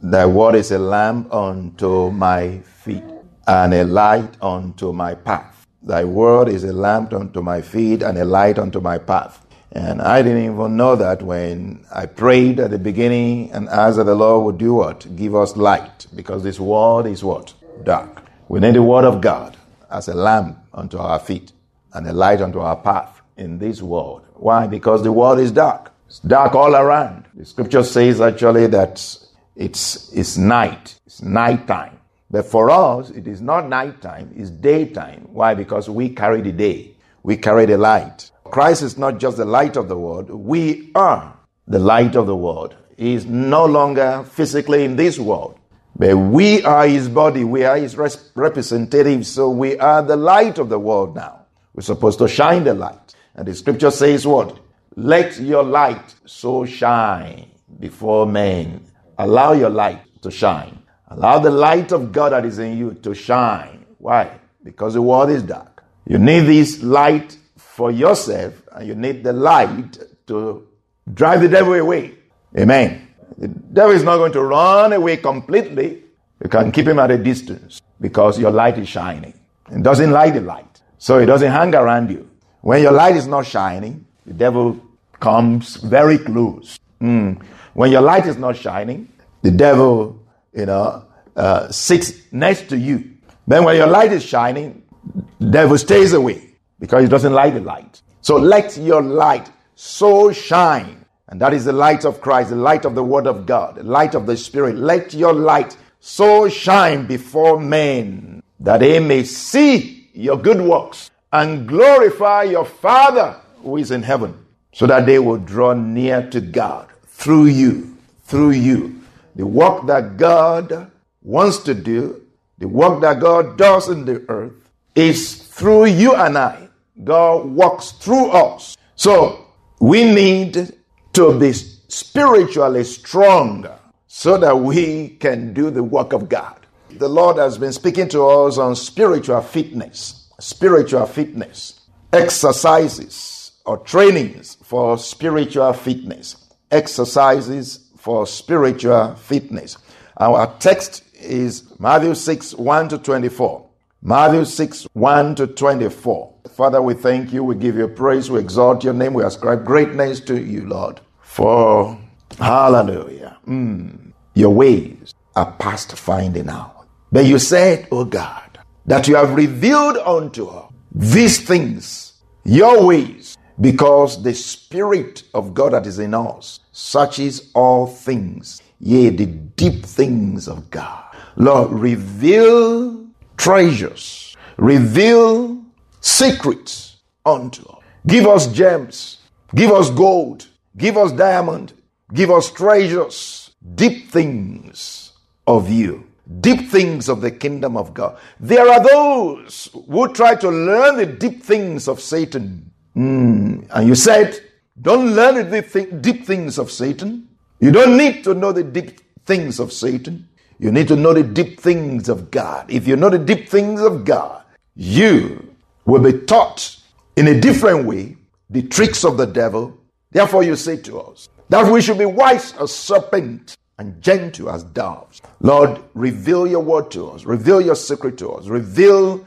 Thy word is a lamp unto my feet and a light unto my path. Thy word is a lamp unto my feet and a light unto my path. And I didn't even know that when I prayed at the beginning and asked that the Lord would do what? Give us light. Because this world is what? Dark. We need the word of God as a lamp unto our feet and a light unto our path in this world. Why? Because the world is dark. It's dark all around. The scripture says actually that it's, it's night. It's nighttime. But for us, it is not nighttime, it's daytime. Why? Because we carry the day. We carry the light. Christ is not just the light of the world. We are the light of the world. He is no longer physically in this world. But we are his body. We are his representatives. So we are the light of the world now. We're supposed to shine the light. And the scripture says what? Let your light so shine before men Allow your light to shine. Allow the light of God that is in you to shine. Why? Because the world is dark. You need this light for yourself, and you need the light to drive the devil away. Amen. The devil is not going to run away completely. You can keep him at a distance because your light is shining. It doesn't like the light. So it doesn't hang around you. When your light is not shining, the devil comes very close. Mm. When your light is not shining, the devil, you know, uh, sits next to you. Then when your light is shining, the devil stays away because he doesn't like the light. So let your light so shine. And that is the light of Christ, the light of the Word of God, the light of the Spirit. Let your light so shine before men that they may see your good works and glorify your Father who is in heaven, so that they will draw near to God through you, through you. The work that God wants to do, the work that God does in the earth, is through you and I. God works through us. So we need to be spiritually stronger so that we can do the work of God. The Lord has been speaking to us on spiritual fitness, spiritual fitness, exercises or trainings for spiritual fitness, exercises for spiritual fitness. Our text is Matthew 6 1 to 24. Matthew 6 1 to 24. Father, we thank you, we give you praise, we exalt your name, we ascribe greatness to you, Lord. For hallelujah, mm, your ways are past finding out. But you said, O oh God, that you have revealed unto us these things, your ways, because the Spirit of God that is in us searches all things, yea, the deep things of God. Lord, reveal treasures, reveal secrets unto us. Give us gems, give us gold, give us diamond, give us treasures, deep things of you deep things of the kingdom of God. There are those who try to learn the deep things of Satan. Mm. And you said, don't learn the deep things of Satan. You don't need to know the deep things of Satan. You need to know the deep things of God. If you know the deep things of God, you will be taught in a different way the tricks of the devil. Therefore, you say to us that we should be wise as serpent and gentle as doves. Lord, reveal your word to us, reveal your secret to us, reveal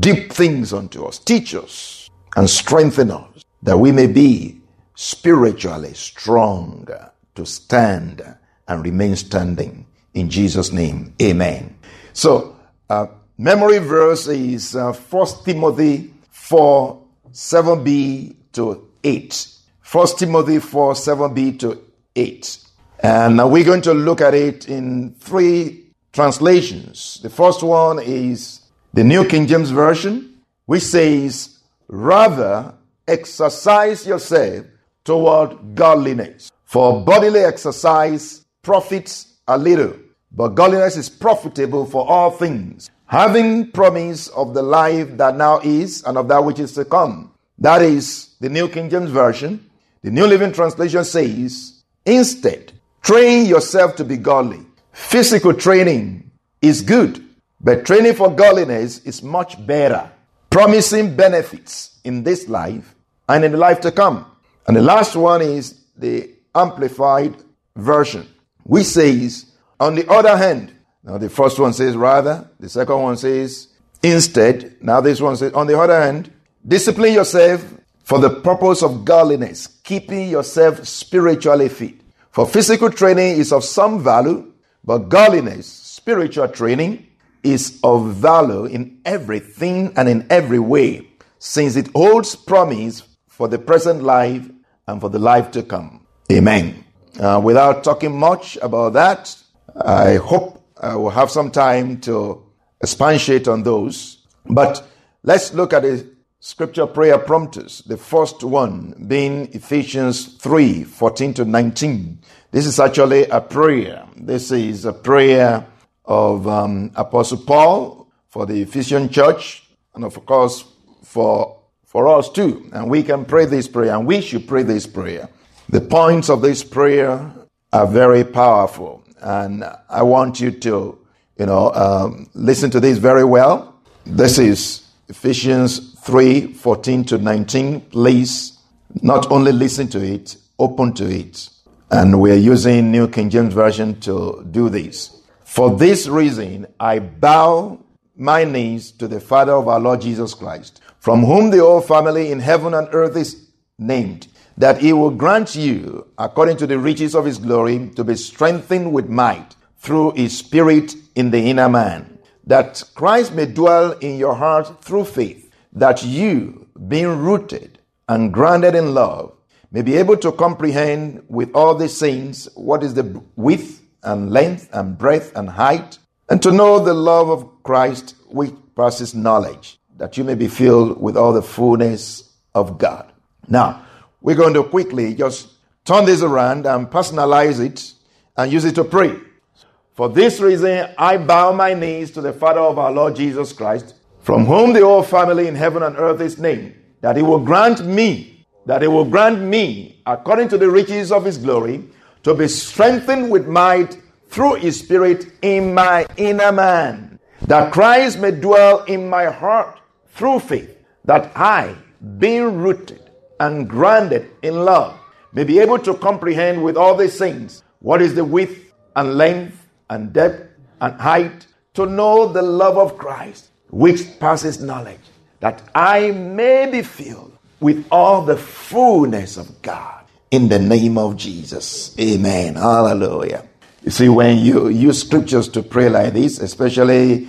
deep things unto us, teach us and strengthen us that we may be spiritually strong to stand and remain standing. In Jesus' name, amen. So, uh, memory verse is uh, 1 Timothy 4 7b to 8. 1 Timothy 4 7b to 8. And we're going to look at it in three translations. The first one is the New King James Version, which says, Rather exercise yourself toward godliness. For bodily exercise profits a little, but godliness is profitable for all things, having promise of the life that now is and of that which is to come. That is the New King James Version. The New Living Translation says, instead, train yourself to be godly. Physical training is good, but training for godliness is much better, promising benefits in this life and in the life to come. And the last one is the Amplified Version, which says, on the other hand, now the first one says rather, the second one says instead. Now this one says, on the other hand, discipline yourself for the purpose of godliness, keeping yourself spiritually fit. For physical training is of some value, but godliness, spiritual training, is of value in everything and in every way, since it holds promise for the present life and for the life to come. Amen. Uh, without talking much about that, I hope I will have some time to expatiate on those. But let's look at the scripture prayer prompters. The first one being Ephesians 3 14 to 19. This is actually a prayer. This is a prayer of um, Apostle Paul for the Ephesian church, and of course for, for us too. And we can pray this prayer, and we should pray this prayer. The points of this prayer are very powerful. And I want you to, you know, um, listen to this very well. This is Ephesians 3 14 to 19. Please not only listen to it, open to it. And we're using New King James Version to do this. For this reason, I bow my knees to the Father of our Lord Jesus Christ, from whom the whole family in heaven and earth is named that he will grant you, according to the riches of his glory, to be strengthened with might through his spirit in the inner man, that Christ may dwell in your heart through faith, that you, being rooted and grounded in love, may be able to comprehend with all the saints what is the width and length and breadth and height, and to know the love of Christ which passes knowledge, that you may be filled with all the fullness of God. Now, we're going to quickly just turn this around and personalize it and use it to pray. For this reason, I bow my knees to the Father of our Lord Jesus Christ, from whom the whole family in heaven and earth is named, that he will grant me, that he will grant me, according to the riches of his glory, to be strengthened with might through his spirit in my inner man, that Christ may dwell in my heart through faith, that I, being rooted and grounded in love, may be able to comprehend with all these things what is the width and length and depth and height, to know the love of Christ, which passes knowledge, that I may be filled with all the fullness of God. In the name of Jesus. Amen. Hallelujah. You see, when you use scriptures to pray like this, especially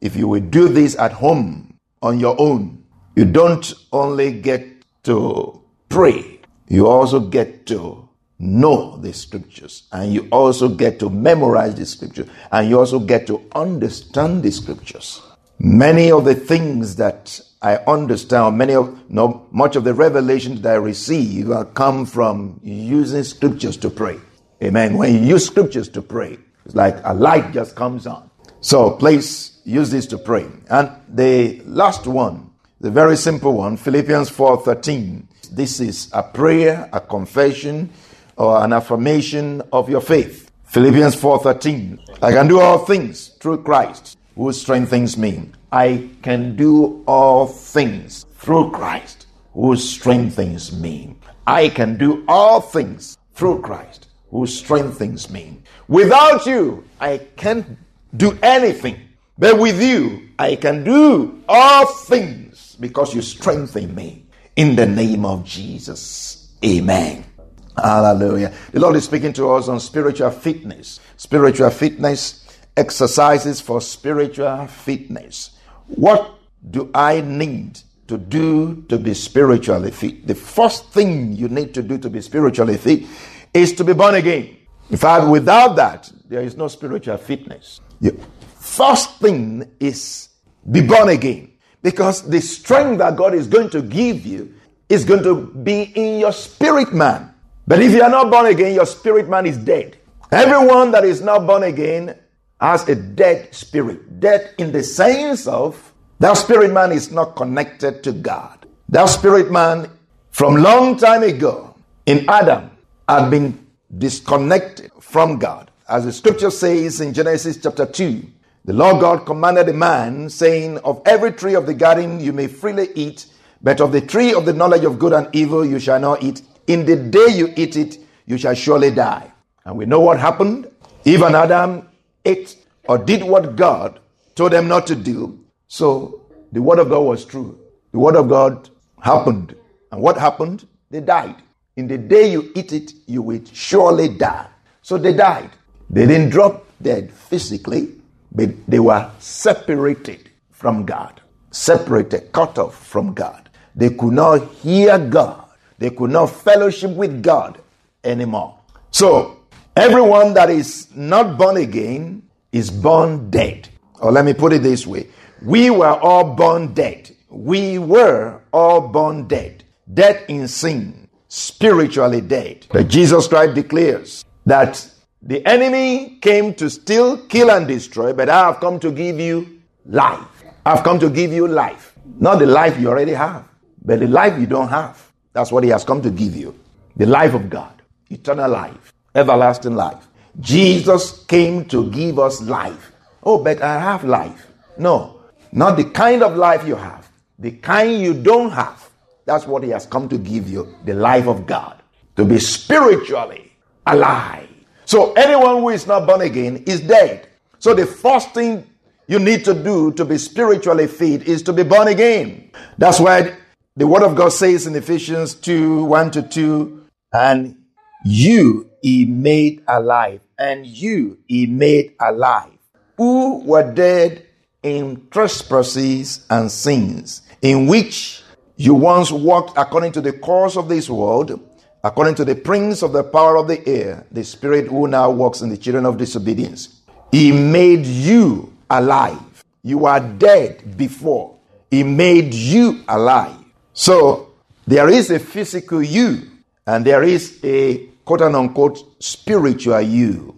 if you will do this at home on your own, you don't only get to pray, you also get to know the scriptures and you also get to memorize the scriptures and you also get to understand the scriptures. Many of the things that I understand, many of no, much of the revelations that I receive come from using scriptures to pray. Amen. When you use scriptures to pray, it's like a light just comes on. So please use this to pray. And the last one the very simple one, Philippians 4:13. This is a prayer, a confession, or an affirmation of your faith. Philippians 4:13. I can do all things through Christ who strengthens me. I can do all things through Christ who strengthens me. I can do all things through Christ who strengthens me. Without you, I can't do anything. But with you, I can do all things because you strengthen me in the name of Jesus. Amen. Hallelujah. The Lord is speaking to us on spiritual fitness. Spiritual fitness, exercises for spiritual fitness. What do I need to do to be spiritually fit? The first thing you need to do to be spiritually fit is to be born again. In fact, without that, there is no spiritual fitness. The first thing is be born again. Because the strength that God is going to give you is going to be in your spirit man. But if you are not born again, your spirit man is dead. Everyone that is not born again has a dead spirit. Dead in the sense of that spirit man is not connected to God. That spirit man from long time ago in Adam had been disconnected from God. As the scripture says in Genesis chapter 2, the Lord God commanded the man, saying, Of every tree of the garden you may freely eat, but of the tree of the knowledge of good and evil you shall not eat. In the day you eat it, you shall surely die. And we know what happened. Eve and Adam ate or did what God told them not to do. So the word of God was true. The word of God happened. And what happened? They died. In the day you eat it, you will surely die. So they died. They didn't drop dead physically, but they were separated from God, separated, cut off from God. They could not hear God. They could not fellowship with God anymore. So, everyone that is not born again is born dead. Or let me put it this way we were all born dead. We were all born dead. Dead in sin, spiritually dead. But Jesus Christ declares that the enemy came to steal, kill, and destroy, but I have come to give you life. I've come to give you life. Not the life you already have, but the life you don't have. That's what he has come to give you. The life of God, eternal life, everlasting life. Jesus came to give us life. Oh, but I have life. No, not the kind of life you have, the kind you don't have. That's what He has come to give you the life of God, to be spiritually alive. So, anyone who is not born again is dead. So, the first thing you need to do to be spiritually fit is to be born again. That's why the Word of God says in Ephesians 2 1 to 2, and you He made alive, and you He made alive, who were dead in trespasses and sins, in which you once walked according to the course of this world, according to the prince of the power of the air, the spirit who now walks in the children of disobedience. He made you alive. You are dead before. He made you alive. So there is a physical you, and there is a quote unquote spiritual you.